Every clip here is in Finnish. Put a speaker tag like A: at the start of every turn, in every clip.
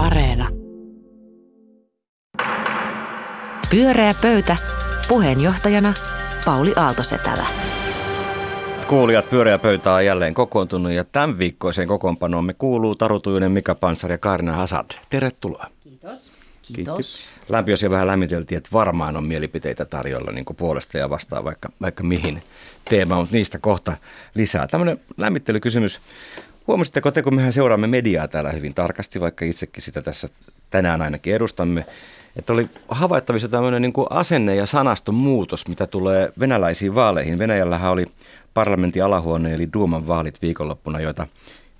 A: Areena. Pyöreä pöytä. Puheenjohtajana Pauli Aaltosetälä.
B: Kuulijat, pyöreä pöytä on jälleen kokoontunut ja tämän viikkoiseen kokoonpanoomme kuuluu Taru Tujunen, Mika Pansar ja Kaarina Hasad. Tervetuloa.
C: Kiitos. Kiitos.
B: Lämpiössä vähän lämmiteltiin, että varmaan on mielipiteitä tarjolla niin puolesta ja vastaan vaikka, vaikka mihin teema, mutta niistä kohta lisää. Tämmöinen lämmittelykysymys. Huomasitteko te, kun mehän seuraamme mediaa täällä hyvin tarkasti, vaikka itsekin sitä tässä tänään ainakin edustamme, että oli havaittavissa tämmöinen niin kuin asenne- ja sanaston muutos, mitä tulee venäläisiin vaaleihin. Venäjällähän oli parlamentin alahuone eli Duuman vaalit viikonloppuna, joita,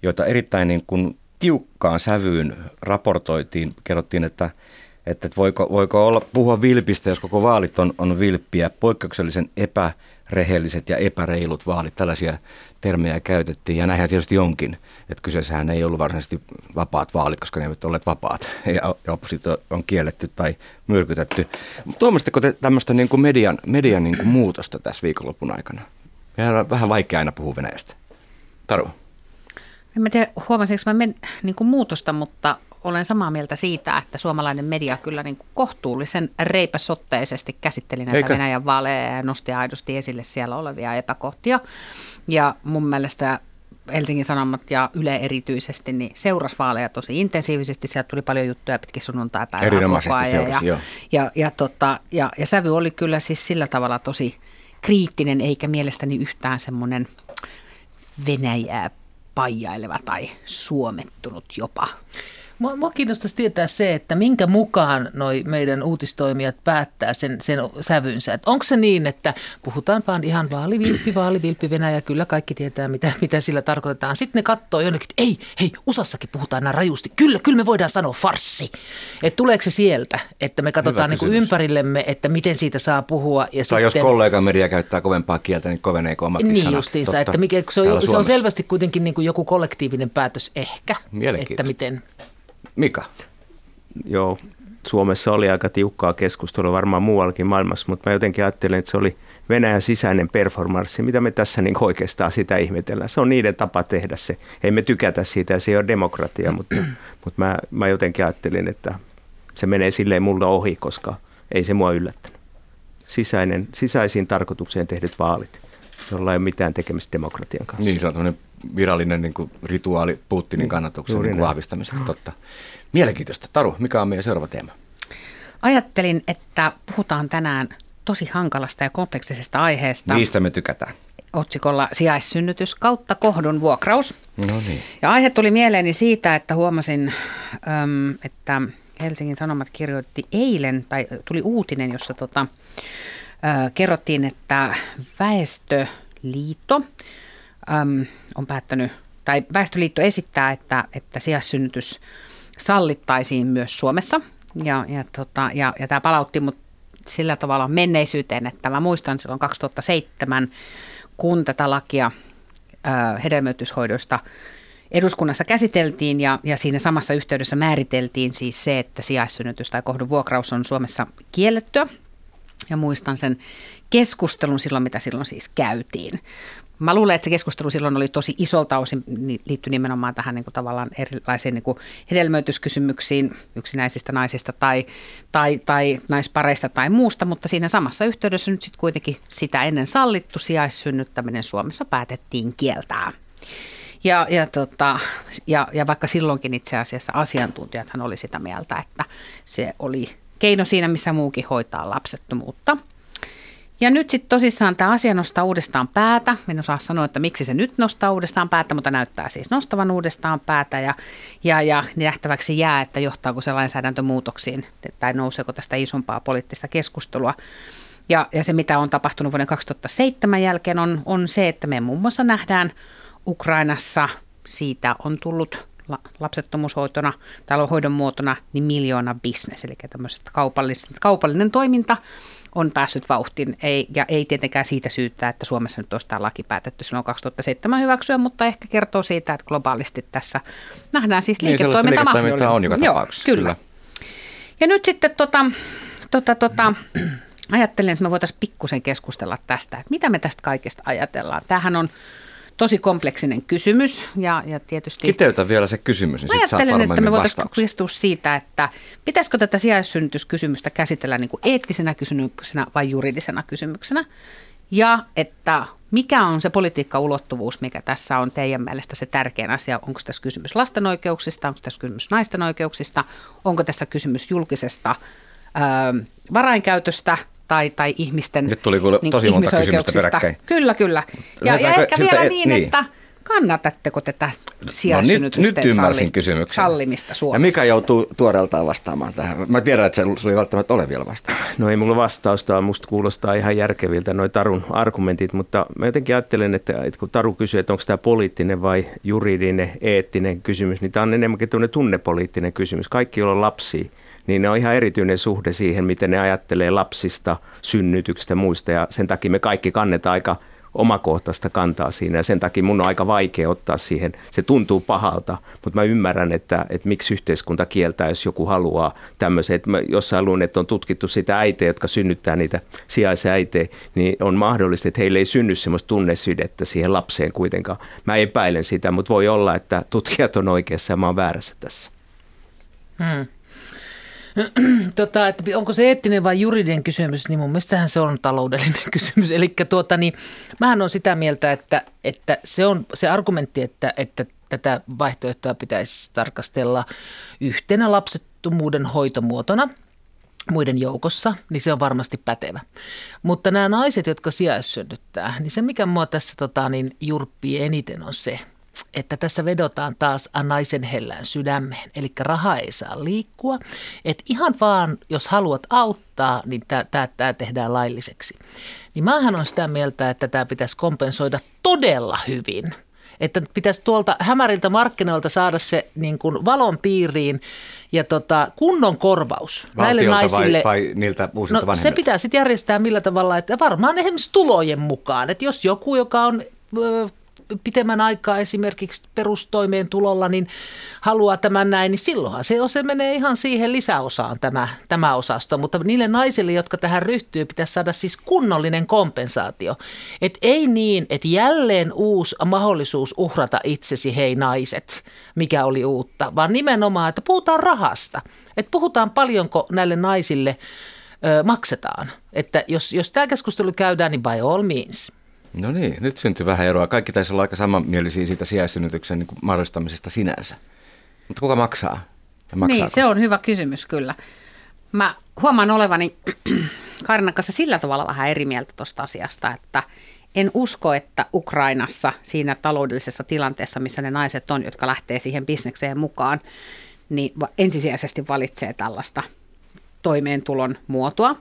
B: joita erittäin niin kuin tiukkaan sävyyn raportoitiin. Kerrottiin, että, että voiko, voiko olla, puhua vilpistä, jos koko vaalit on, on vilppiä, poikkeuksellisen epä rehelliset ja epäreilut vaalit, tällaisia termejä käytettiin ja näinhän tietysti onkin, että kyseessähän ei ollut varsinaisesti vapaat vaalit, koska ne eivät olleet vapaat ja oppositio on kielletty tai myrkytetty. Tuomasteko te tämmöistä niin kuin median, median niin kuin muutosta tässä viikonlopun aikana? Mehän on vähän vaikea aina puhua Venäjästä. Taru.
C: En tiedä, huomasinko mä men, niin kuin muutosta, mutta olen samaa mieltä siitä, että suomalainen media kyllä niin kuin kohtuullisen reipäsotteisesti käsitteli näitä Eikä? Venäjän vaaleja ja nosti aidosti esille siellä olevia epäkohtia. Ja mun mielestä Helsingin Sanomat ja Yle erityisesti, niin seurasi vaaleja tosi intensiivisesti. Sieltä tuli paljon juttuja pitkin sunnuntai päivää koko ajan. Seurasi, ja, ja, ja, tota, ja, ja sävy oli kyllä siis sillä tavalla tosi kriittinen, eikä mielestäni yhtään semmoinen Venäjää paijaileva tai suomettunut jopa.
D: Mua, mua kiinnostaisi tietää se, että minkä mukaan noi meidän uutistoimijat päättää sen, sen sävynsä. onko se niin, että puhutaan vaan ihan vaalivilppi, vaalivilppi Venäjä, kyllä kaikki tietää, mitä, mitä sillä tarkoitetaan. Sitten ne katsoo jonnekin, että ei, hei, USAssakin puhutaan näin rajusti. Kyllä, kyllä me voidaan sanoa farssi. Että tuleeko se sieltä, että me katsotaan niin kuin ympärillemme, että miten siitä saa puhua. Ja
B: tai
D: sitten,
B: jos kollega media käyttää kovempaa kieltä, niin koveneeko omatkin
D: niin
B: sanat.
D: Justiinsa, Totta, että mikä, se, on, se on selvästi kuitenkin niin kuin joku kollektiivinen päätös ehkä. Että miten
B: Mika?
E: Joo, Suomessa oli aika tiukkaa keskustelua varmaan muuallakin maailmassa, mutta mä jotenkin ajattelen, että se oli Venäjän sisäinen performanssi, mitä me tässä niin oikeastaan sitä ihmetellään. Se on niiden tapa tehdä se. Ei me tykätä siitä ja se ei ole demokratia, mutta, mutta mä, mä jotenkin ajattelin, että se menee silleen mulla ohi, koska ei se mua yllättänyt. Sisäinen, sisäisiin tarkoitukseen tehdyt vaalit, jolla ei ole mitään tekemistä demokratian kanssa.
B: Niin, se on virallinen niin kuin rituaali Putinin niin, kannatuksen niin vahvistamiseksi. Totta. Mielenkiintoista. Taru, mikä on meidän seuraava teema?
C: Ajattelin, että puhutaan tänään tosi hankalasta ja kompleksisesta aiheesta.
B: Niistä me tykätään.
C: Otsikolla sijaissynnytys kautta kohdun vuokraus.
B: No niin.
C: Ja aihe tuli mieleeni siitä, että huomasin, että Helsingin Sanomat kirjoitti eilen, tai tuli uutinen, jossa tota, kerrottiin, että Väestöliitto äm, on päättänyt, tai Väestöliitto esittää, että, että sijaissynnytys sallittaisiin myös Suomessa. Ja, ja, tota, ja, ja tämä palautti mut sillä tavalla menneisyyteen, että mä muistan silloin 2007, kun tätä lakia ö, hedelmöityshoidoista eduskunnassa käsiteltiin ja, ja siinä samassa yhteydessä määriteltiin siis se, että sijaissynnytys tai kohdun vuokraus on Suomessa kiellettyä. Ja muistan sen keskustelun silloin, mitä silloin siis käytiin. Mä luulen, että se keskustelu silloin oli tosi isolta osin liittyi nimenomaan tähän niin kuin tavallaan erilaisiin niin kuin hedelmöityskysymyksiin yksinäisistä naisista tai, tai, tai naispareista tai muusta, mutta siinä samassa yhteydessä nyt sitten kuitenkin sitä ennen sallittu sijaissynnyttäminen Suomessa päätettiin kieltää. Ja, ja, tota, ja, ja vaikka silloinkin itse asiassa asiantuntijathan oli sitä mieltä, että se oli keino siinä, missä muukin hoitaa lapsettomuutta – ja nyt sitten tosissaan tämä asia nostaa uudestaan päätä. En osaa sanoa, että miksi se nyt nostaa uudestaan päätä, mutta näyttää siis nostavan uudestaan päätä. Ja, ja, ja nähtäväksi jää, että johtaako se lainsäädäntömuutoksiin tai nouseeko tästä isompaa poliittista keskustelua. Ja, ja se, mitä on tapahtunut vuoden 2007 jälkeen, on, on se, että me muun muassa nähdään Ukrainassa, siitä on tullut lapsettomuushoitona tai hoidon muotona, niin miljoona bisnes, eli kaupallinen toiminta on päässyt vauhtiin. Ei, ja ei tietenkään siitä syyttää, että Suomessa nyt olisi tämä laki päätetty silloin 2007 hyväksyä, mutta ehkä kertoo siitä, että globaalisti tässä nähdään siis liiketoiminta niin, liiketoiminta
B: on joka tapauksessa.
C: Joo, kyllä. kyllä. Ja nyt sitten tota, tota, tota, ajattelin, että me voitaisiin pikkusen keskustella tästä, että mitä me tästä kaikesta ajatellaan. Tämähän on tosi kompleksinen kysymys ja, ja tietysti...
B: Kiteytä vielä se kysymys, niin
C: Mä
B: sit saat
C: ajattelen, että me voitaisiin kistua siitä, että pitäisikö tätä sijaissynnytyskysymystä käsitellä niin kuin eettisenä kysymyksenä vai juridisena kysymyksenä. Ja että mikä on se politiikkaulottuvuus, mikä tässä on teidän mielestä se tärkein asia? Onko tässä kysymys lasten oikeuksista, onko tässä kysymys naisten oikeuksista, onko tässä kysymys julkisesta ö, varainkäytöstä tai, tai ihmisten
B: Nyt tuli kuule tosi monta kysymystä peräkkäin.
C: Kyllä, kyllä. Ja, ja ehkä vielä
B: et-
C: niin,
B: niin.
C: että kannatatteko tätä
B: No nyt,
C: sijaissynnytysten
B: nyt ymmärsin
C: salli-
B: kysymyksen.
C: sallimista Suomessa?
B: Ja Mika joutuu tuoreeltaan vastaamaan tähän. Mä tiedän, että se ei välttämättä ole vielä vastaan.
E: No ei mulla vastausta, musta kuulostaa ihan järkeviltä noin Tarun argumentit, mutta mä jotenkin ajattelen, että, että kun Taru kysyy, että onko tämä poliittinen vai juridinen, eettinen kysymys, niin tämä on enemmänkin tunnepoliittinen kysymys. Kaikki, joilla on lapsia, niin ne on ihan erityinen suhde siihen, miten ne ajattelee lapsista, synnytyksistä ja muista, ja sen takia me kaikki kannetaan aika omakohtaista kantaa siinä ja sen takia mun on aika vaikea ottaa siihen. Se tuntuu pahalta, mutta mä ymmärrän, että, että miksi yhteiskunta kieltää, jos joku haluaa tämmöisen. Että mä jossain luin, että on tutkittu sitä äitejä, jotka synnyttää niitä sijaisia äitejä, niin on mahdollista, että heille ei synny semmoista tunnesydettä siihen lapseen kuitenkaan. Mä epäilen sitä, mutta voi olla, että tutkijat on oikeassa ja mä oon väärässä tässä.
D: Tota, että onko se eettinen vai juridinen kysymys, niin mun mielestähän se on taloudellinen kysymys. Eli tuota, niin, mähän on sitä mieltä, että, että se on se argumentti, että, että tätä vaihtoehtoa pitäisi tarkastella yhtenä lapsettomuuden hoitomuotona muiden joukossa, niin se on varmasti pätevä. Mutta nämä naiset, jotka sijaissynnyttää, niin se mikä mua tässä tota, niin jurppii eniten on se, että tässä vedotaan taas naisen hellään sydämeen. Eli raha ei saa liikkua. Että ihan vaan, jos haluat auttaa, niin tämä tehdään lailliseksi. Niin maahan on sitä mieltä, että tämä pitäisi kompensoida todella hyvin. Että pitäisi tuolta hämäriltä markkinoilta saada se niin kuin valon piiriin ja tota, kunnon korvaus näille
B: Valtiolta
D: naisille.
B: vai, vai niiltä uusilta
D: No,
B: vanhemmilta?
D: se pitää sitten järjestää millä tavalla, että varmaan esimerkiksi tulojen mukaan. Että jos joku, joka on pitemmän aikaa esimerkiksi perustoimeentulolla, niin haluaa tämän näin, niin silloinhan se, se menee ihan siihen lisäosaan tämä, tämä osasto. Mutta niille naisille, jotka tähän ryhtyy, pitäisi saada siis kunnollinen kompensaatio. Et ei niin, että jälleen uusi mahdollisuus uhrata itsesi, hei naiset, mikä oli uutta, vaan nimenomaan, että puhutaan rahasta. Että puhutaan paljonko näille naisille ö, maksetaan. Että jos, jos tämä keskustelu käydään, niin by all means.
B: No niin, nyt syntyi vähän eroa. Kaikki taisi olla aika samanmielisiä siitä sijaissynnytyksen niin mahdollistamisesta sinänsä. Mutta kuka maksaa?
C: Niin, se on hyvä kysymys kyllä. Mä huomaan olevani Karinan kanssa sillä tavalla vähän eri mieltä tuosta asiasta, että en usko, että Ukrainassa siinä taloudellisessa tilanteessa, missä ne naiset on, jotka lähtee siihen bisnekseen mukaan, niin ensisijaisesti valitsee tällaista toimeentulon muotoa.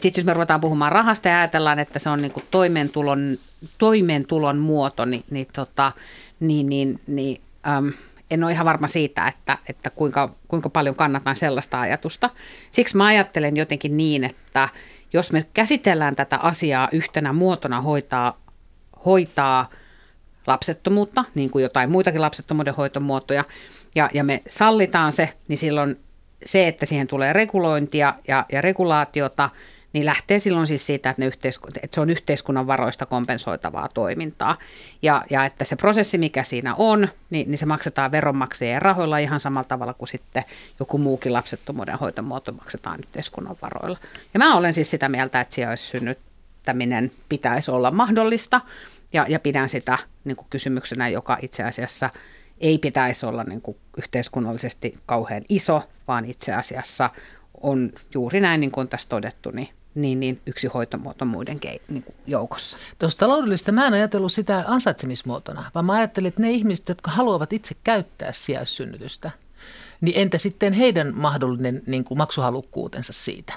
C: Sitten jos me ruvetaan puhumaan rahasta ja ajatellaan, että se on niinku toimeentulon, toimeentulon muoto, niin, niin, tota, niin, niin, niin äm, en ole ihan varma siitä, että, että kuinka, kuinka paljon kannatan sellaista ajatusta. Siksi mä ajattelen jotenkin niin, että jos me käsitellään tätä asiaa yhtenä muotona hoitaa, hoitaa lapsettomuutta, niin kuin jotain muitakin lapsettomuuden hoitomuotoja, ja, ja me sallitaan se, niin silloin se, että siihen tulee regulointia ja, ja regulaatiota, niin lähtee silloin siis siitä, että, ne yhteisku- että se on yhteiskunnan varoista kompensoitavaa toimintaa. Ja, ja että se prosessi, mikä siinä on, niin, niin se maksetaan veronmaksajien rahoilla ihan samalla tavalla kuin sitten joku muukin lapsettomuuden hoitomuoto maksetaan yhteiskunnan varoilla. Ja mä olen siis sitä mieltä, että sijaissynnyttäminen pitäisi olla mahdollista ja, ja pidän sitä niin kuin kysymyksenä, joka itse asiassa ei pitäisi olla niin kuin yhteiskunnallisesti kauhean iso, vaan itse asiassa on juuri näin, niin kuin on tässä todettu, niin, niin, niin yksi hoitomuoto muiden kei, niin kuin joukossa.
D: Tuosta taloudellista mä en ajatellut sitä ansaitsemismuotona, vaan mä ajattelin, että ne ihmiset, jotka haluavat itse käyttää sijaissynnytystä, niin entä sitten heidän mahdollinen niin kuin maksuhalukkuutensa siitä?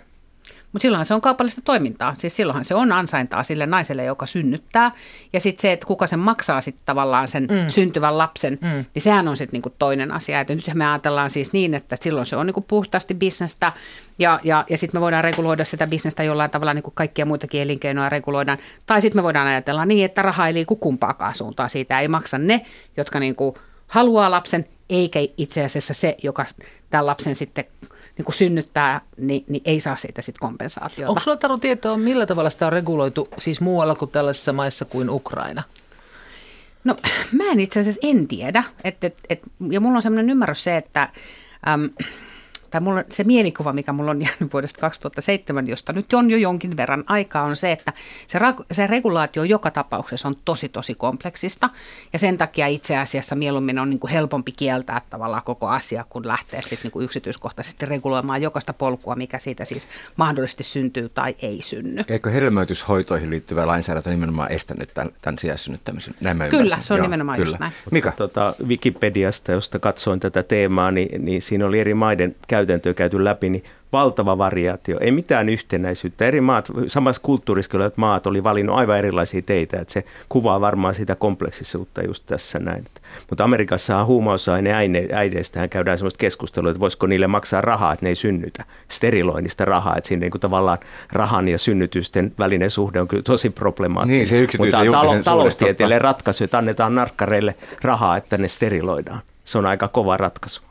C: Mutta silloinhan se on kaupallista toimintaa. Siis silloinhan se on ansaintaa sille naiselle, joka synnyttää. Ja sitten se, että kuka sen maksaa sitten tavallaan sen mm. syntyvän lapsen, mm. niin sehän on sitten niinku toinen asia. Et nyt me ajatellaan siis niin, että silloin se on niinku puhtaasti bisnestä ja, ja, ja sitten me voidaan reguloida sitä bisnestä jollain tavalla, niin kuin kaikkia muitakin elinkeinoja reguloidaan. Tai sitten me voidaan ajatella niin, että raha ei liiku kumpaakaan suuntaan. Siitä ei maksa ne, jotka niinku haluaa lapsen, eikä itse asiassa se, joka tämän lapsen sitten niin kuin synnyttää, niin, niin ei saa siitä sitten kompensaatiota.
D: Onko sulla Taru tietoa, millä tavalla sitä on reguloitu siis muualla kuin tällaisissa maissa kuin Ukraina?
C: No mä en itse asiassa en tiedä. Et, et, et, ja mulla on sellainen ymmärrys se, että... Äm, tai mulla, se mielikuva, mikä mulla on jäänyt vuodesta 2007, josta nyt on jo jonkin verran aikaa, on se, että se, se regulaatio joka tapauksessa on tosi, tosi kompleksista. Ja sen takia itse asiassa mieluummin on niin kuin helpompi kieltää tavallaan koko asia, kun lähtee sitten niin kuin yksityiskohtaisesti reguloimaan jokaista polkua, mikä siitä siis mahdollisesti syntyy tai ei synny.
B: Eikö hedelmöityshoitoihin liittyvä lainsäädäntö nimenomaan estänyt tämän, tämän sijaissynnyttämisen?
C: Näin kyllä, se on Joo, nimenomaan kyllä. just näin.
E: Mika? Tota, Wikipediasta, josta katsoin tätä teemaa, niin, niin siinä oli eri maiden käytäntöä käyty läpi, niin valtava variaatio, ei mitään yhtenäisyyttä. Eri maat, samassa kulttuurissa olevat maat oli valinnut aivan erilaisia teitä, että se kuvaa varmaan sitä kompleksisuutta just tässä näin. Mutta Amerikassa huumausaine äideistähän käydään sellaista keskustelua, että voisiko niille maksaa rahaa, että ne ei synnytä, steriloinnista rahaa, että siinä niin kuin tavallaan rahan ja synnytysten välinen suhde on kyllä tosi problemaattinen.
B: Niin, se yksityisen
E: Mutta talo- taloustieteelle ratkaisu, että annetaan narkkareille rahaa, että ne steriloidaan. Se on aika kova ratkaisu.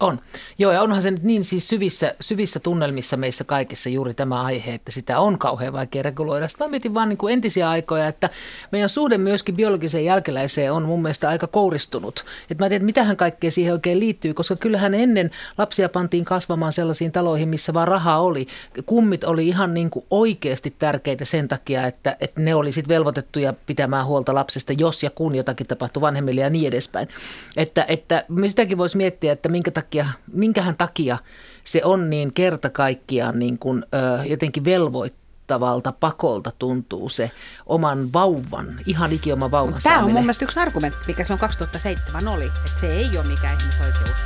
D: On. Joo, ja onhan se nyt niin siis syvissä, syvissä tunnelmissa meissä kaikissa juuri tämä aihe, että sitä on kauhean vaikea reguloida. Sitten mä mietin vaan niin kuin entisiä aikoja, että meidän suhde myöskin biologiseen jälkeläiseen on mun mielestä aika kouristunut. Että mä tiedän, että mitähän kaikkea siihen oikein liittyy, koska kyllähän ennen lapsia pantiin kasvamaan sellaisiin taloihin, missä vaan rahaa oli. Kummit oli ihan niin kuin oikeasti tärkeitä sen takia, että, että ne oli sitten velvoitettuja pitämään huolta lapsesta, jos ja kun jotakin tapahtui vanhemmille ja niin edespäin. Että, että sitäkin voisi miettiä, että minkä takia takia, minkähän takia se on niin kerta kaikkiaan niin kuin, ö, jotenkin velvoittavalta pakolta tuntuu se oman vauvan, ihan ikioman vauvan
C: Tämä on mun mielestä yksi argumentti, mikä se on 2007 oli, että se ei ole mikään ihmisoikeus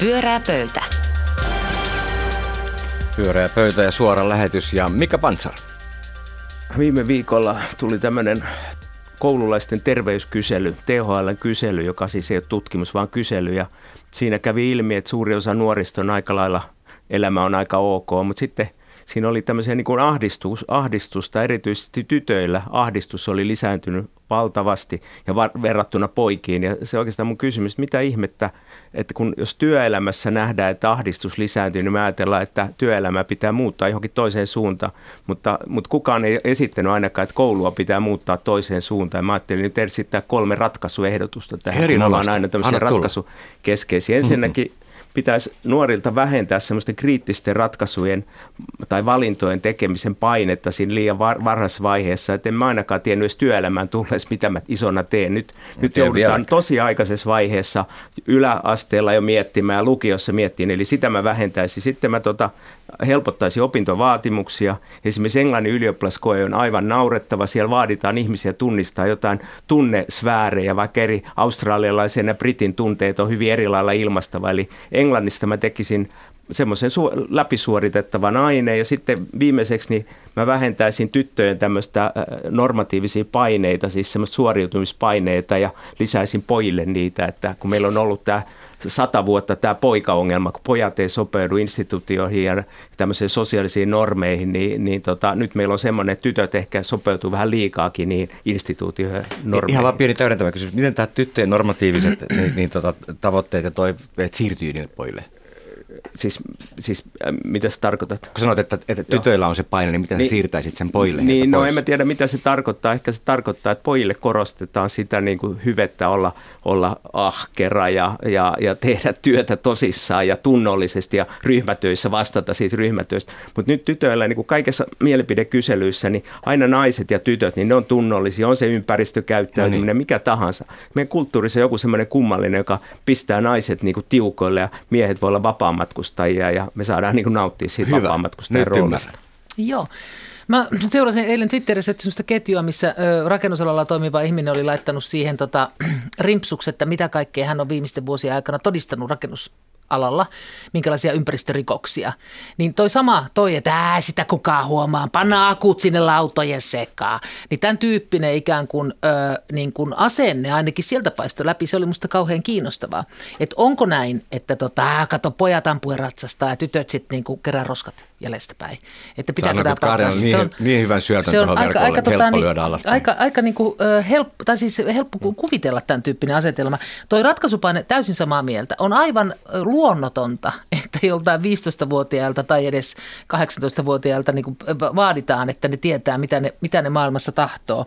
A: Pyörää pöytä.
B: Pyöreä pöytä ja suora lähetys ja Mika Pansar.
E: Viime viikolla tuli tämmöinen koululaisten terveyskysely, THL-kysely, joka siis ei ole tutkimus, vaan kysely. Ja siinä kävi ilmi, että suuri osa nuorista on aika lailla, elämä on aika ok, mutta sitten siinä oli tämmöisiä niin kuin ahdistus, ahdistusta, erityisesti tytöillä ahdistus oli lisääntynyt valtavasti ja var, verrattuna poikiin. Ja se oikeastaan mun kysymys, mitä ihmettä, että kun jos työelämässä nähdään, että ahdistus lisääntyy, niin me ajatellaan, että työelämä pitää muuttaa johonkin toiseen suuntaan, mutta, mutta kukaan ei esittänyt ainakaan, että koulua pitää muuttaa toiseen suuntaan. Mä ajattelin nyt esittää kolme ratkaisuehdotusta tähän, ollaan aina tämmöisiä ratkaisukeskeisiä. Ensinnäkin mm-hmm pitäisi nuorilta vähentää semmoisten kriittisten ratkaisujen tai valintojen tekemisen painetta siinä liian var- varhaisessa vaiheessa. Että en mä ainakaan tiennyt edes työelämään tulleessa, mitä mä isona teen. Nyt, nyt joudutaan vieläkään. tosi aikaisessa vaiheessa yläasteella jo miettimään, lukiossa miettimään, eli sitä mä vähentäisin. Sitten mä tota, helpottaisi opintovaatimuksia. Esimerkiksi Englannin ylioppilaskoe on aivan naurettava. Siellä vaaditaan ihmisiä tunnistaa jotain tunnesfäärejä, vaikka eri australialaisen ja britin tunteet on hyvin eri lailla ilmastava. Eli Englannista mä tekisin semmoisen su- läpisuoritettavan aineen ja sitten viimeiseksi niin mä vähentäisin tyttöjen tämmöistä äh, normatiivisia paineita, siis semmoista suoriutumispaineita ja lisäisin pojille niitä, että kun meillä on ollut tämä sata vuotta tämä poikaongelma, kun pojat ei sopeudu instituutioihin ja tämmöisiin sosiaalisiin normeihin, niin, niin tota, nyt meillä on semmoinen, että tytöt ehkä sopeutuu vähän liikaakin niin instituutioihin normeihin.
B: Ihan vaan pieni täydentävä kysymys. Miten tämä tyttöjen normatiiviset niin, niin, tota, tavoitteet ja toiveet siirtyy niille pojille?
E: Siis, siis äh, mitä sä tarkoitat?
B: Kun sanoit, että, että tytöillä on se paine, niin miten niin, siirtäisit sen pojille?
E: Niin, no pois? en mä tiedä mitä se tarkoittaa. Ehkä se tarkoittaa, että pojille korostetaan sitä niin kuin hyvettä olla, olla ahkera ja, ja, ja tehdä työtä tosissaan ja tunnollisesti ja ryhmätöissä vastata siitä ryhmätöistä. Mutta nyt tytöillä niin kuin kaikessa mielipidekyselyissä, niin aina naiset ja tytöt, niin ne on tunnollisia, on se ympäristökäyttäytyminen, no niin. mikä tahansa. Meidän kulttuurissa on joku semmoinen kummallinen, joka pistää naiset niin kuin tiukoille ja miehet voi olla vapaammat vapaamatkustajia ja me saadaan niin kuin nauttia siitä Hyvä. vapaamatkustajan roolista.
D: Joo. Mä seurasin eilen Twitterissä sellaista ketjua, missä ö, rakennusalalla toimiva ihminen oli laittanut siihen tota, rimpsuksi, että mitä kaikkea hän on viimeisten vuosien aikana todistanut rakennus alalla, minkälaisia ympäristörikoksia. Niin toi sama toi, että ää, sitä kukaan huomaa, panna akut sinne lautojen sekaan. Niin tämän tyyppinen ikään kuin, ö, niin kuin asenne ainakin sieltä paistoi läpi, se oli musta kauhean kiinnostavaa. Että onko näin, että tota, ää, kato pojat ampuen ratsastaa ja tytöt sitten niin kerää roskat jäljestä päin. Että
B: pitääkö tämä paikkaa? Niin, se on, niin hyvän syötön se on aika, aika, tota, niin,
D: aika, aika niin kuin, helppo, tai siis helppo kuvitella tämän tyyppinen asetelma. Toi ratkaisupaine täysin samaa mieltä. On aivan luonnotonta, että joltain 15-vuotiailta tai edes 18-vuotiailta niin vaaditaan, että ne tietää, mitä ne, mitä ne maailmassa tahtoo.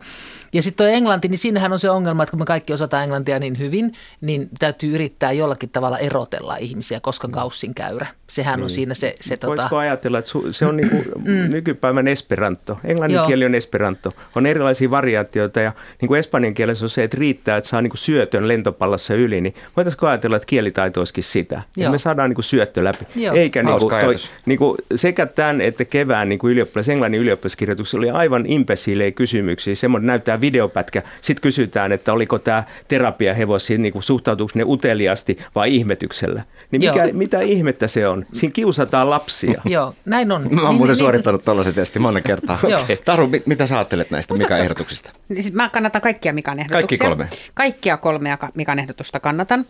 D: Ja sitten tuo englanti, niin siinähän on se ongelma, että kun me kaikki osataan englantia niin hyvin, niin täytyy yrittää jollakin tavalla erotella ihmisiä, koska kaussin käyrä. Sehän niin. on siinä se... se
E: Voisiko tota... ajatella, että se on niin kuin mm. nykypäivän esperanto. Englannin kieli on esperanto. On erilaisia variaatioita ja niin kuin espanjan kielessä on se, että riittää, että saa niin kuin syötön lentopallossa yli, niin voitaisiinko ajatella, että kielitaito olisikin sitä. Että me saadaan niin kuin syöttö läpi. Joo. Eikä niin kuin toi, niin kuin sekä tämän että kevään niin kuin ylioppilas, englannin ylioppilaskirjoituksessa oli aivan impesiilejä kysymyksiä. Semmoinen näyttää videopätkä. Sitten kysytään, että oliko tämä terapiahevosi, niin kuin suhtautuuko ne uteliasti vai ihmetyksellä. Niin mikä, mitä ihmettä se on? Siinä kiusataan lapsia.
D: Joo, näin on.
B: Mä oon muuten niin, suorittanut niin, tuollaisen testin monta kertaa. okay. Taru, mitä sä ajattelet näistä Mika ehdotuksista?
C: Niin siis mä kannatan kaikkia Mikan ehdotuksia.
B: Kaikki kolme?
C: Kaikkia kolmea Mikan ehdotusta kannatan.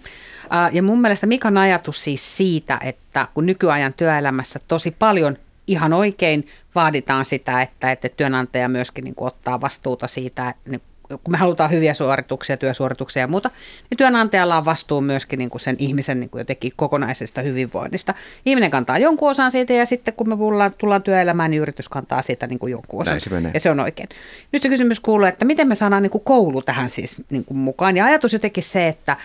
C: Ja mun mielestä Mikan ajatus siis siitä, että kun nykyajan työelämässä tosi paljon ihan oikein vaaditaan sitä, että, että työnantaja myöskin niin kuin ottaa vastuuta siitä, niin kun me halutaan hyviä suorituksia, työsuorituksia ja muuta, niin työnantajalla on vastuu myöskin niin kuin sen ihmisen niin kuin jotenkin kokonaisesta hyvinvoinnista. Ihminen kantaa jonkun osan siitä ja sitten kun me tullaan, tullaan työelämään, niin yritys kantaa siitä niin kuin jonkun osan.
B: Se
C: ja se on oikein. Nyt se kysymys kuuluu, että miten me saadaan niin kuin koulu tähän siis niin kuin mukaan. Ja ajatus jotenkin se, että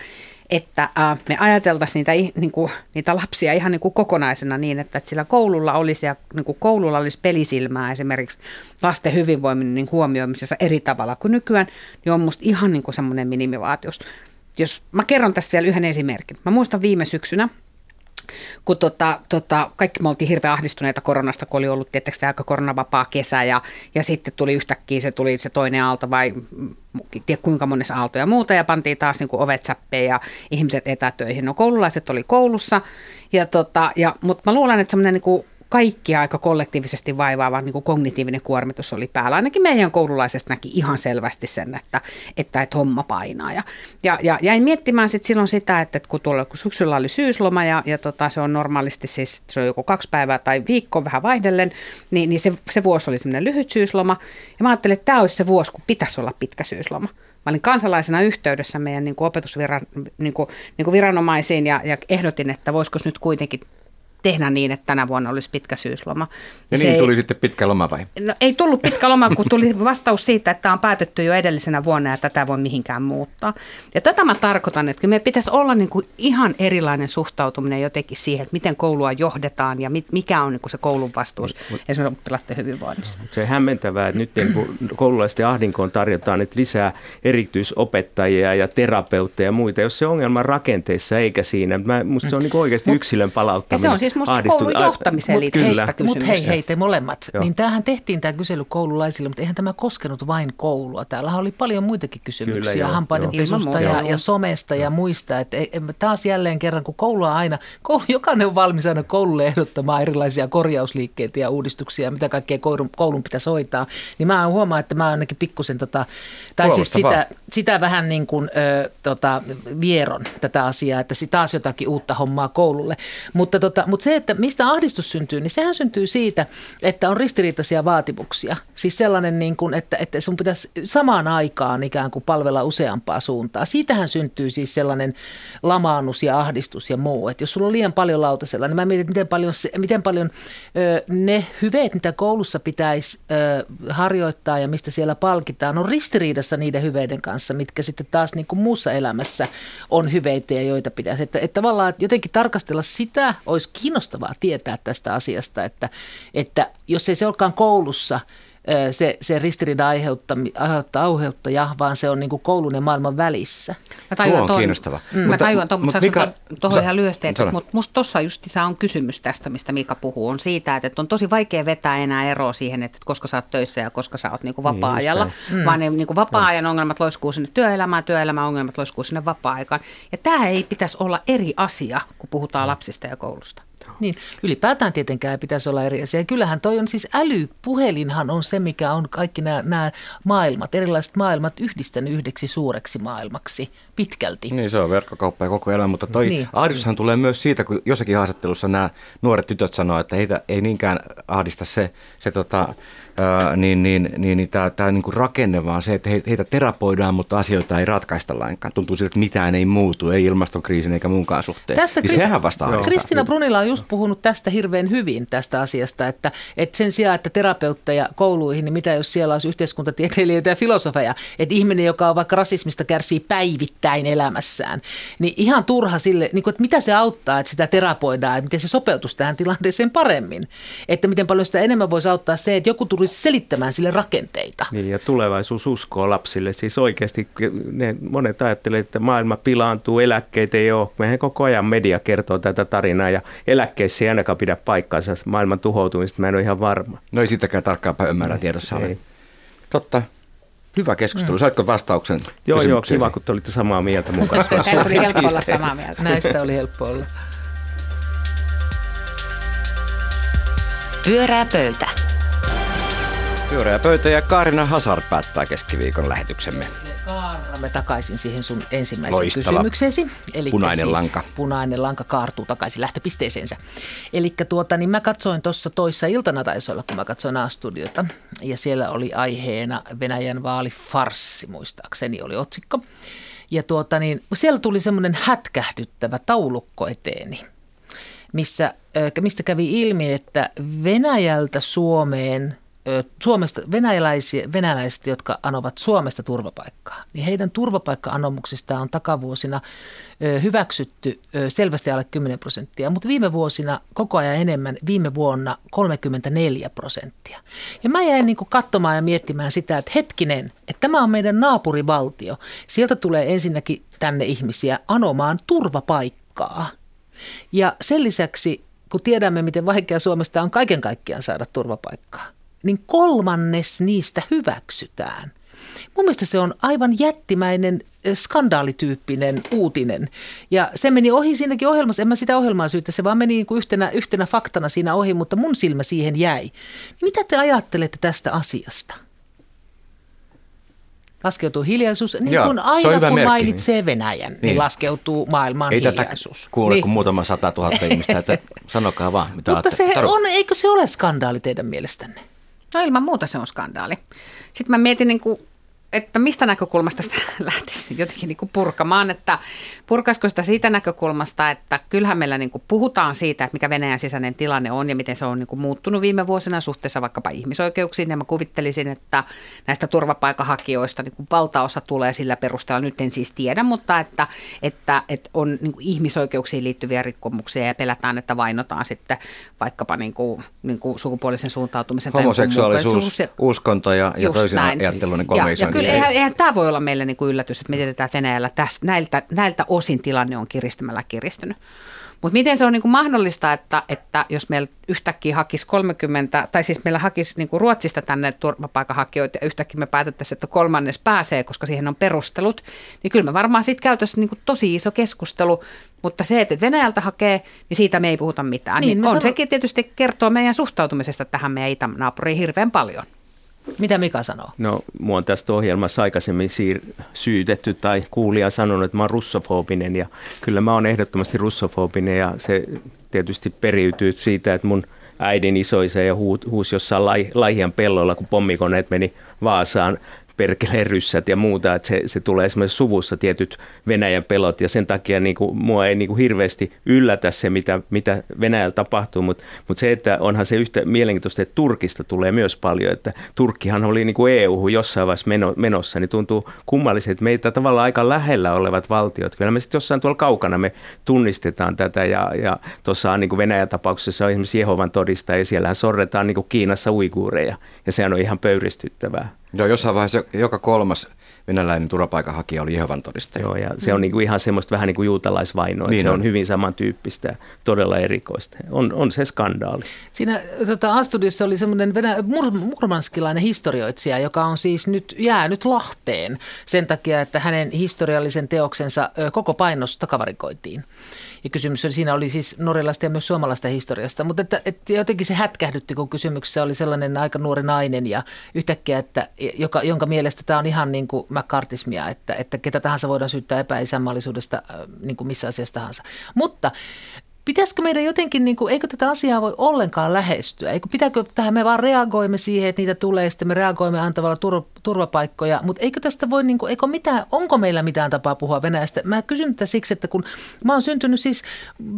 C: että äh, me ajateltaisiin niitä, niin kuin, niitä lapsia ihan niin kuin kokonaisena niin, että, että sillä koululla olisi, ja, niin kuin koululla olisi pelisilmää esimerkiksi lasten hyvinvoinnin niin huomioimisessa eri tavalla kuin nykyään, niin on musta ihan niin kuin semmoinen minimivaatius. Jos mä kerron tästä vielä yhden esimerkin. Mä muistan viime syksynä, kun tota, tota, kaikki me oltiin hirveän ahdistuneita koronasta, kun oli ollut tietysti aika koronavapaa kesä ja, ja sitten tuli yhtäkkiä se tuli se toinen aalto vai tiedä kuinka monessa aalto ja muuta ja pantiin taas niin kuin ovet säppeen ja ihmiset etätöihin. No koululaiset oli koulussa, ja tota, ja, mutta mä luulen, että semmoinen niin kaikkia aika kollektiivisesti vaivaava niin kuin kognitiivinen kuormitus oli päällä. Ainakin meidän koululaisesta näki ihan selvästi sen, että, että, että homma painaa. Ja, ja, ja jäin miettimään sit silloin sitä, että kun, tuolla, kun syksyllä oli syysloma ja, ja tota, se on normaalisti siis se on joko kaksi päivää tai viikko vähän vaihdellen, niin, niin se, se vuosi oli semmoinen lyhyt syysloma. Ja mä ajattelin, että tämä olisi se vuosi, kun pitäisi olla pitkä syysloma. Mä olin kansalaisena yhteydessä meidän niin kuin opetusviran, niin kuin, niin kuin viranomaisiin ja, ja ehdotin, että voisiko nyt kuitenkin tehdä niin, että tänä vuonna olisi pitkä syysloma.
B: Ja niin tuli ei, sitten pitkä loma vai?
C: No, ei tullut pitkä loma, kun tuli vastaus siitä, että tämä on päätetty jo edellisenä vuonna ja tätä voi mihinkään muuttaa. Ja tätä mä tarkoitan, että me pitäisi olla niin kuin ihan erilainen suhtautuminen jotenkin siihen, että miten koulua johdetaan ja mikä on niin kuin se koulun vastuus niin, esimerkiksi oppilaiden hyvinvoinnista.
E: Se on hämmentävää, että nyt niin koululaisten ahdinkoon tarjotaan että lisää erityisopettajia ja terapeutteja ja muita, jos se ongelma rakenteissa eikä siinä. Mä, musta se on niin oikeasti yksilön palauttaminen.
C: Ja se on siis musta koulun johtamiseen liittyvistä
D: Mutta hei, hei te molemmat, Joo. niin tämähän tehtiin tämä kysely koululaisille, mutta eihän tämä koskenut vain koulua. Täällä oli paljon muitakin kysymyksiä Kyllä, hampaiden pesusta ja, ja somesta joo. ja muista. Että taas jälleen kerran, kun koulua aina, koulu, jokainen on valmis aina koululle ehdottamaan erilaisia korjausliikkeitä ja uudistuksia, mitä kaikkea koulun, koulun pitäisi hoitaa, niin mä huomaan, että mä ainakin pikkusen tota, tai siis sitä, sitä vähän niin kuin ö, tota, vieron tätä asiaa, että taas jotakin uutta hommaa koululle. Mutta, tota, mutta se, että mistä ahdistus syntyy, niin sehän syntyy siitä, että on ristiriitaisia vaatimuksia. Siis sellainen, niin kuin, että, että sun pitäisi samaan aikaan ikään kuin palvella useampaa suuntaa. Siitähän syntyy siis sellainen lamaannus ja ahdistus ja muu. Että jos sulla on liian paljon lautasella, niin mä mietin, miten paljon, miten paljon ö, ne hyveet, mitä koulussa pitäisi ö, harjoittaa ja mistä siellä palkitaan, on ristiriidassa niiden hyveiden kanssa, mitkä sitten taas niin kuin muussa elämässä on hyveitä ja joita pitäisi. Että, että tavallaan että jotenkin tarkastella sitä olisi kiinnostavaa tietää tästä asiasta, että, että jos ei se olekaan koulussa – se, se ristiriida aiheuttaa, aiheuttaja, vaan se on niin kuin koulun ja maailman välissä.
B: Mä tajuan, Tuo on ton, kiinnostava.
C: Mm, mä tajuan tuon, mutta Mika, tuohon ihan lyhyesti, että mutta musta tuossa just on kysymys tästä, mistä Mika puhuu, on siitä, että on tosi vaikea vetää enää eroa siihen, että koska sä oot töissä ja koska sä oot niin kuin vapaa-ajalla, niin, vaan ne niin kuin vapaa-ajan ongelmat loiskuu sinne työelämään, työelämän ongelmat loiskuu sinne vapaa-aikaan. Ja tämä ei pitäisi olla eri asia, kun puhutaan lapsista ja koulusta.
D: Niin, ylipäätään tietenkään ei pitäisi olla eri asia. Kyllähän toi on siis älypuhelinhan on se, mikä on kaikki nämä, nämä maailmat, erilaiset maailmat yhdistänyt yhdeksi suureksi maailmaksi pitkälti.
B: Niin, se on verkkokauppa ja koko elämä, mutta toi niin. ahdistushan tulee myös siitä, kun jossakin haastattelussa nämä nuoret tytöt sanoo, että heitä ei niinkään ahdista se, se tota, ää, niin, niin, niin, niin tämä, tämä niin kuin rakenne vaan se, että heitä terapoidaan, mutta asioita ei ratkaista lainkaan. Tuntuu siltä, että mitään ei muutu, ei ilmastokriisin eikä muunkaan suhteen. Tästä niin Krist- sehän vasta
D: Kristina Brunila on just puhunut tästä hirveän hyvin tästä asiasta, että, että sen sijaan, että terapeutteja kouluihin, niin mitä jos siellä olisi yhteiskuntatieteilijöitä ja filosofeja, että ihminen, joka on vaikka rasismista kärsii päivittäin elämässään, niin ihan turha sille, niin kuin, että mitä se auttaa, että sitä terapoidaan, että miten se sopeutuisi tähän tilanteeseen paremmin. Että miten paljon sitä enemmän voisi auttaa se, että joku tulisi selittämään sille rakenteita.
E: Niin, ja tulevaisuus uskoo lapsille. Siis oikeasti ne, monet ajattelee, että maailma pilaantuu, eläkkeitä ei ole. Mehän koko ajan media kertoo tätä tarinaa ja eläkkeissä ei ainakaan pidä paikkaansa. Maailman tuhoutumista mä en ole ihan varma.
B: No ei sitäkään tarkkaan ymmärrä tiedossa ole. Totta. Hyvä keskustelu. Saitko vastauksen
E: Joo, joo, kiva, kun te olitte samaa mieltä mukaan.
C: Tämä oli helppo olla samaa mieltä.
D: Näistä oli helppo olla.
A: Pyörää pöytä.
B: Pyöreä pöytä ja Kaarina Hazard päättää keskiviikon lähetyksemme.
D: Kaarramme takaisin siihen sun ensimmäiseen Loistava. kysymykseesi.
B: Eli punainen siis lanka.
D: Punainen lanka kaartuu takaisin lähtöpisteeseensä. Eli tuota, niin mä katsoin tuossa toissa iltana taisi olla, kun mä katsoin A-studiota. Ja siellä oli aiheena Venäjän vaalifarssi, muistaakseni oli otsikko. Ja tuota, niin, siellä tuli semmoinen hätkähdyttävä taulukko eteeni missä, mistä kävi ilmi, että Venäjältä Suomeen Suomesta, venäläisiä, venäläiset, jotka anovat Suomesta turvapaikkaa, niin heidän turvapaikka-anomuksistaan on takavuosina hyväksytty selvästi alle 10 prosenttia, mutta viime vuosina koko ajan enemmän, viime vuonna 34 prosenttia. Ja mä jäin niin katsomaan ja miettimään sitä, että hetkinen, että tämä on meidän naapurivaltio. Sieltä tulee ensinnäkin tänne ihmisiä anomaan turvapaikkaa. Ja sen lisäksi, kun tiedämme, miten vaikea Suomesta on kaiken kaikkiaan saada turvapaikkaa, niin kolmannes niistä hyväksytään. Mun mielestä se on aivan jättimäinen skandaalityyppinen uutinen. Ja se meni ohi siinäkin ohjelmassa, en mä sitä ohjelmaa syytä, se vaan meni niin kuin yhtenä, yhtenä faktana siinä ohi, mutta mun silmä siihen jäi. Niin mitä te ajattelette tästä asiasta? Laskeutuu hiljaisuus, niin Joo, kuin aina kun merkki, mainitsee niin. Venäjän, niin, niin laskeutuu maailmaan
B: Ei
D: hiljaisuus.
B: Tätä kuule niin. kuin muutama sata tuhatta ihmistä, että sanokaa vaan, mitä
D: Mutta se on, eikö se ole skandaali teidän mielestänne?
C: No ilman muuta se on skandaali. Sitten mä mietin niin kuin että mistä näkökulmasta sitä lähtisi jotenkin niin kuin purkamaan, että purkaisiko sitä siitä näkökulmasta, että kyllähän meillä niin kuin puhutaan siitä, että mikä Venäjän sisäinen tilanne on ja miten se on niin kuin muuttunut viime vuosina suhteessa vaikkapa ihmisoikeuksiin. Ja mä kuvittelisin, että näistä turvapaikanhakijoista niin kuin valtaosa tulee sillä perusteella, nyt en siis tiedä, mutta että, että, että on niin kuin ihmisoikeuksiin liittyviä rikkomuksia ja pelätään, että vainotaan sitten vaikkapa niin kuin, niin kuin sukupuolisen suuntautumisen
B: Homoseksuaalisuus, uskonto ja, ja toisen ajattelun kolmeisointi
C: kyllä eihän, eihän tämä voi olla meille niin kuin yllätys, että me tiedetään, Venäjällä tästä, näiltä, näiltä osin tilanne on kiristämällä kiristynyt. Mutta miten se on niin kuin mahdollista, että, että jos meillä yhtäkkiä hakisi 30, tai siis meillä hakisi niin kuin Ruotsista tänne turvapaikanhakijoita ja yhtäkkiä me päätettäisiin, että kolmannes pääsee, koska siihen on perustelut, niin kyllä me varmaan sitten käytössä niin kuin tosi iso keskustelu, mutta se, että Venäjältä hakee, niin siitä me ei puhuta mitään. Niin, niin on sano... sekin tietysti kertoo meidän suhtautumisesta tähän meidän itänaapuriin hirveän paljon.
D: Mitä Mika sanoo?
E: No, mua on tästä ohjelmassa aikaisemmin siir- syytetty tai kuulija sanonut, että mä oon russofobinen ja kyllä mä oon ehdottomasti russofobinen ja se tietysti periytyy siitä, että mun äidin isoisa ja huusi jossain lai, Laihian pellolla, kun pommikoneet meni Vaasaan perkeleen ryssät ja muuta, että se, se tulee esimerkiksi suvussa tietyt Venäjän pelot ja sen takia niin kuin, mua ei niin kuin hirveästi yllätä se, mitä, mitä Venäjällä tapahtuu, mutta, mutta se, että onhan se yhtä mielenkiintoista, että Turkista tulee myös paljon, että Turkkihan oli niin kuin EU jossain vaiheessa meno, menossa, niin tuntuu kummalliset, että meitä tavallaan aika lähellä olevat valtiot, kyllä me sitten jossain tuolla kaukana me tunnistetaan tätä ja, ja tuossa niin kuin Venäjän tapauksessa on esimerkiksi Jehovan todistaja ja siellähän sorretaan niin kuin Kiinassa uiguureja ja sehän on ihan pöyristyttävää.
B: Joo, jossain vaiheessa joka kolmas venäläinen turvapaikanhakija oli Jehovan todistaja.
E: Joo, ja se on niin kuin ihan semmoista vähän niin kuin juutalaisvainoa, niin se on. on hyvin samantyyppistä, todella erikoista. On, on se skandaali.
D: Siinä tota, Astudiossa oli semmoinen venä- mur- murmanskilainen historioitsija, joka on siis nyt jäänyt Lahteen sen takia, että hänen historiallisen teoksensa koko painos takavarikoitiin. Ja kysymys oli, siinä oli siis norjalaista ja myös suomalaista historiasta, mutta että, että jotenkin se hätkähdytti, kun kysymyksessä oli sellainen aika nuori nainen ja yhtäkkiä, että, joka, jonka mielestä tämä on ihan niin kuin McCartismia, että, että ketä tahansa voidaan syyttää epäisänmaallisuudesta niin kuin missä asiassa tahansa. Mutta Pitäisikö meidän jotenkin, niin kuin, eikö tätä asiaa voi ollenkaan lähestyä? Eikö, pitääkö tähän me vaan reagoimme siihen, että niitä tulee, sitten me reagoimme antavalla tur, turvapaikkoja, mutta eikö tästä voi, niin kuin, eikö mitään, onko meillä mitään tapaa puhua Venäjästä? Mä kysyn tätä siksi, että kun mä oon syntynyt siis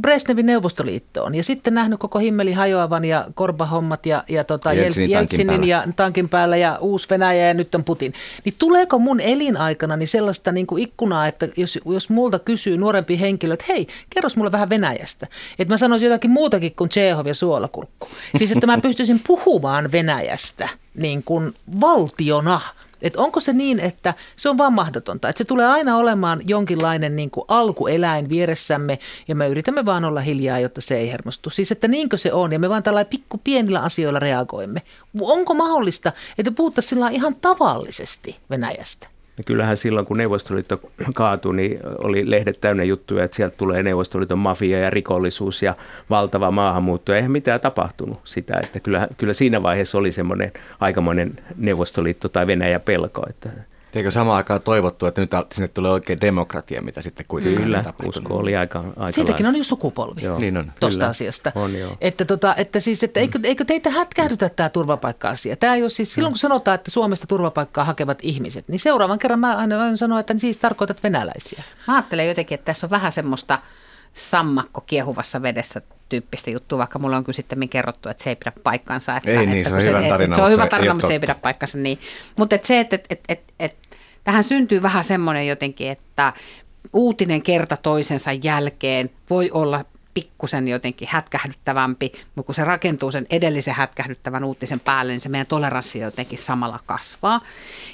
D: Brezhnevin neuvostoliittoon ja sitten nähnyt koko himmeli hajoavan ja korbahommat ja, ja tota,
B: Jeltsinin
D: Jeltsinin
B: tankin
D: ja tankin päällä ja uusi Venäjä ja nyt on Putin. Niin tuleeko mun elinaikana niin sellaista niin kuin ikkunaa, että jos, jos multa kysyy nuorempi henkilö, että hei, kerros mulle vähän Venäjästä. Että mä sanoisin jotakin muutakin kuin Tsehov ja suolakurkku. Siis että mä pystyisin puhumaan Venäjästä niin kuin valtiona. Et onko se niin, että se on vaan mahdotonta, että se tulee aina olemaan jonkinlainen niin kuin alkueläin vieressämme ja me yritämme vaan olla hiljaa, jotta se ei hermostu. Siis että niinkö se on ja me vaan tällä pikku pienillä asioilla reagoimme. Onko mahdollista, että puhuttaisiin ihan tavallisesti Venäjästä?
E: Ja kyllähän silloin, kun Neuvostoliitto kaatui, niin oli lehdet täynnä juttuja, että sieltä tulee Neuvostoliiton mafia ja rikollisuus ja valtava maahanmuutto. Eihän mitään tapahtunut sitä, että kyllä, kyllä siinä vaiheessa oli semmoinen aikamoinen Neuvostoliitto tai Venäjä pelko, että
B: Eikö samaan aikaan toivottu, että nyt sinne tulee oikein demokratia, mitä sitten kuitenkin
E: kyllä usko oli aika, aika
D: Siitäkin
E: lailla.
D: on jo sukupolvi.
E: Joo.
B: Niin on.
D: tuosta
E: Kyllä.
D: asiasta.
E: On, joo.
D: Että, tota, että siis, että eikö, eikö teitä hätkähdytä tämä turvapaikka-asia? Tämä ei ole siis, silloin kun sanotaan, että Suomesta turvapaikkaa hakevat ihmiset, niin seuraavan kerran mä aina voin sanoa, että siis tarkoitat venäläisiä.
C: Mä ajattelen jotenkin, että tässä on vähän semmoista sammakko kiehuvassa vedessä tyyppistä juttua, vaikka mulle on kyllä sitten kerrottu, että se ei pidä paikkansa. Että,
B: Ei niin,
C: että
B: se on hyvä
C: et-
B: tarina,
C: Se on
B: mutta
C: hyvä
B: se ei
C: tarina, mutta se ei pidä paikkansa niin. Mutta et se, että et, et, et, et, tähän syntyy vähän semmoinen jotenkin, että uutinen kerta toisensa jälkeen voi olla pikkusen jotenkin hätkähdyttävämpi, mutta kun se rakentuu sen edellisen hätkähdyttävän uutisen päälle, niin se meidän toleranssi jotenkin samalla kasvaa.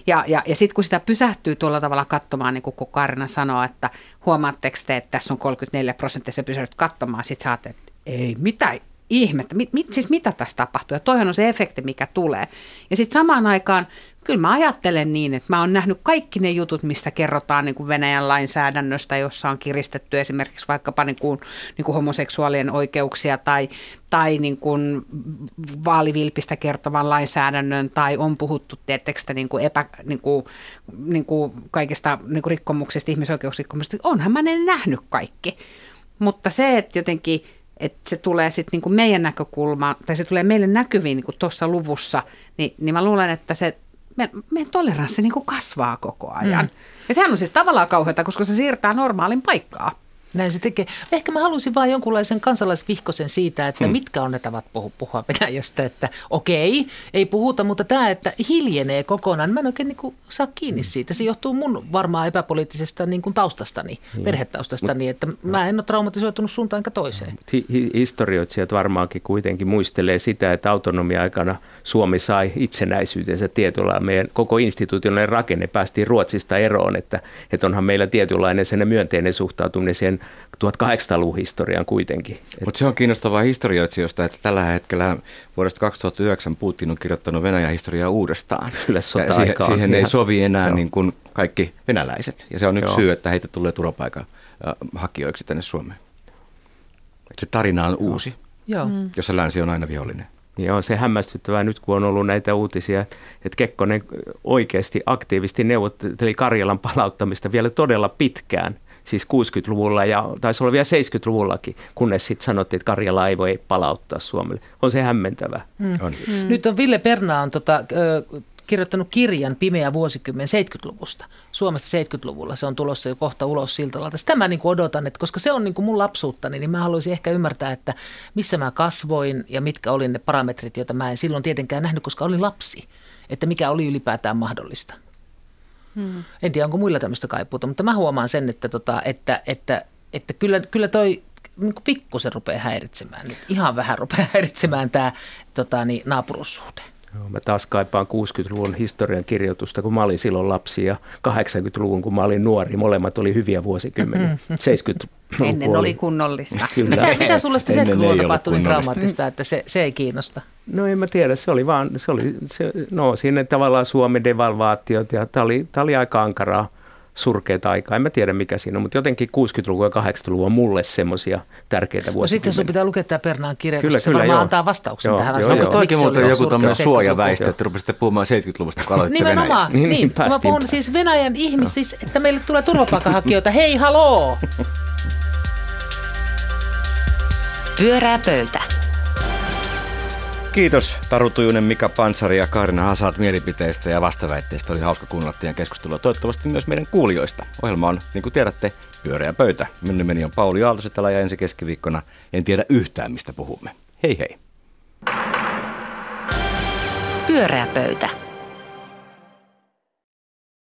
C: Ja, ja, ja sitten kun sitä pysähtyy tuolla tavalla katsomaan, niin kuin Karina sanoo, että huomaatteko te, että tässä on 34 prosenttia, se pysähdyt katsomaan, sitten sä ajattelet, että ei, mitä ihmettä, mit, mit, siis mitä tässä tapahtuu? Ja toihan on se efekti, mikä tulee. Ja sitten samaan aikaan, kyllä mä ajattelen niin, että mä oon nähnyt kaikki ne jutut, mistä kerrotaan niin kuin Venäjän lainsäädännöstä, jossa on kiristetty esimerkiksi vaikkapa niin kuin, niin kuin homoseksuaalien oikeuksia tai, tai niin kuin vaalivilpistä kertovan lainsäädännön tai on puhuttu tietysti niin kuin epä, niin kuin, niin kuin kaikista niin kuin rikkomuksista, ihmisoikeusrikkomuksista. Onhan mä ne nähnyt kaikki. Mutta se, että jotenkin että se tulee sitten niinku meidän näkökulma, tai se tulee meille näkyviin niinku tuossa luvussa, niin, niin mä luulen, että se me, meidän toleranssi niinku kasvaa koko ajan. Mm. Ja sehän on siis tavallaan kauheata, koska se siirtää normaalin paikkaa.
D: Näin se tekee. Ehkä mä halusin vain jonkunlaisen kansalaisvihkosen siitä, että hmm. mitkä on ne tavat puhua, puhua Venäjästä, että okei, ei puhuta, mutta tämä, että hiljenee kokonaan, mä en oikein niin kuin saa kiinni siitä. Se johtuu mun varmaan epäpoliittisesta niin kuin taustastani, hmm. perhetaustastani, että mä en ole traumatisoitunut suuntaan enkä toiseen.
E: Hi- hi- historioitsijat varmaankin kuitenkin muistelee sitä, että autonomia-aikana Suomi sai itsenäisyytensä tietyllä meidän koko institutionaalinen rakenne päästiin Ruotsista eroon, että, että onhan meillä tietynlainen sen myönteinen suhtautuminen siihen 1800-luvun historiaan kuitenkin.
B: Mutta se on kiinnostavaa historioitsijoista, että tällä hetkellä vuodesta 2009 Putin on kirjoittanut Venäjän historiaa uudestaan.
E: Kyllä
B: Ja siihen, siihen ei sovi enää
E: Joo.
B: niin kuin kaikki venäläiset. Ja se on yksi
E: Joo.
B: syy, että heitä tulee turvapaikan äh, hakijoiksi tänne Suomeen. Et se tarina on uusi,
D: Joo. Mm.
B: jossa länsi on aina vihollinen.
E: Niin on se hämmästyttävää nyt, kun on ollut näitä uutisia, että Kekkonen oikeasti aktiivisesti neuvotteli Karjalan palauttamista vielä todella pitkään. Siis 60-luvulla ja taisi olla vielä 70-luvullakin, kunnes sitten sanottiin, että Karjala ei voi palauttaa Suomelle. On se hämmentävää.
B: Mm. On.
D: Mm. Nyt on Ville Perna on tota, ö, kirjoittanut kirjan Pimeä vuosikymmen 70-luvusta, Suomesta 70-luvulla. Se on tulossa jo kohta ulos Siltalalta. Sitä mä niin kuin odotan, että koska se on niin kuin mun lapsuuttani, niin mä haluaisin ehkä ymmärtää, että missä mä kasvoin ja mitkä oli ne parametrit, joita mä en silloin tietenkään nähnyt, koska olin lapsi. Että mikä oli ylipäätään mahdollista. Hmm. En tiedä, onko muilla tämmöistä kaipuuta, mutta mä huomaan sen, että, tota, että, että, että kyllä, kyllä toi niin kuin pikkusen rupeaa häiritsemään. Nyt ihan vähän rupeaa häiritsemään tämä tota, niin, naapurussuhde.
E: Joo, mä taas kaipaan 60-luvun historian kirjoitusta, kun mä olin silloin lapsi ja 80-luvun, kun mä olin nuori. Molemmat oli hyviä vuosikymmeniä. 70
C: Ennen oli kunnollista.
E: Kyllä.
D: Mitä, mitä sulle sitä
B: Ennen ei
D: 70-luvulla
B: ollut
D: tapahtui niin traumaattista, että se, se ei kiinnosta?
E: No en mä tiedä, se oli vaan, se oli, se, no siinä tavallaan Suomen devalvaatiot ja tämä oli, tää oli aika ankaraa surkeita aikaa. En mä tiedä mikä siinä on, mutta jotenkin 60-luku ja 80-luku on mulle semmoisia tärkeitä
D: No sitten
E: vuosikymmeniä.
D: sun pitää lukea tämä Pernaan kirja,
E: Kyllä,
D: koska se
E: kyllä,
D: varmaan
E: joo.
D: antaa vastauksen
E: Joo,
D: tähän asiaan.
B: Onko toikin muuten joku tämmöinen
D: 70-luku?
B: suojaväistö, että rupesitte puhumaan 70-luvusta, kun aloitte
D: Nimenomaan,
B: Venäjästä?
E: Niin,
D: niin,
E: niin,
D: niin mä puhun siis Venäjän ihmis, siis, että meille tulee turvapaikanhakijoita, hei haloo!
A: Pyöreä pöytä.
B: Kiitos Taru Tujunen, Mika Pansari ja Karina Hazard mielipiteistä ja vastaväitteistä. Oli hauska kuunnella teidän keskustelua. Toivottavasti myös meidän kuulijoista. Ohjelma on, niin kuin tiedätte, pyöreä pöytä. Minun nimeni on Pauli Aaltosetala ja ensi keskiviikkona en tiedä yhtään, mistä puhumme. Hei hei.
A: Pyöreä pöytä.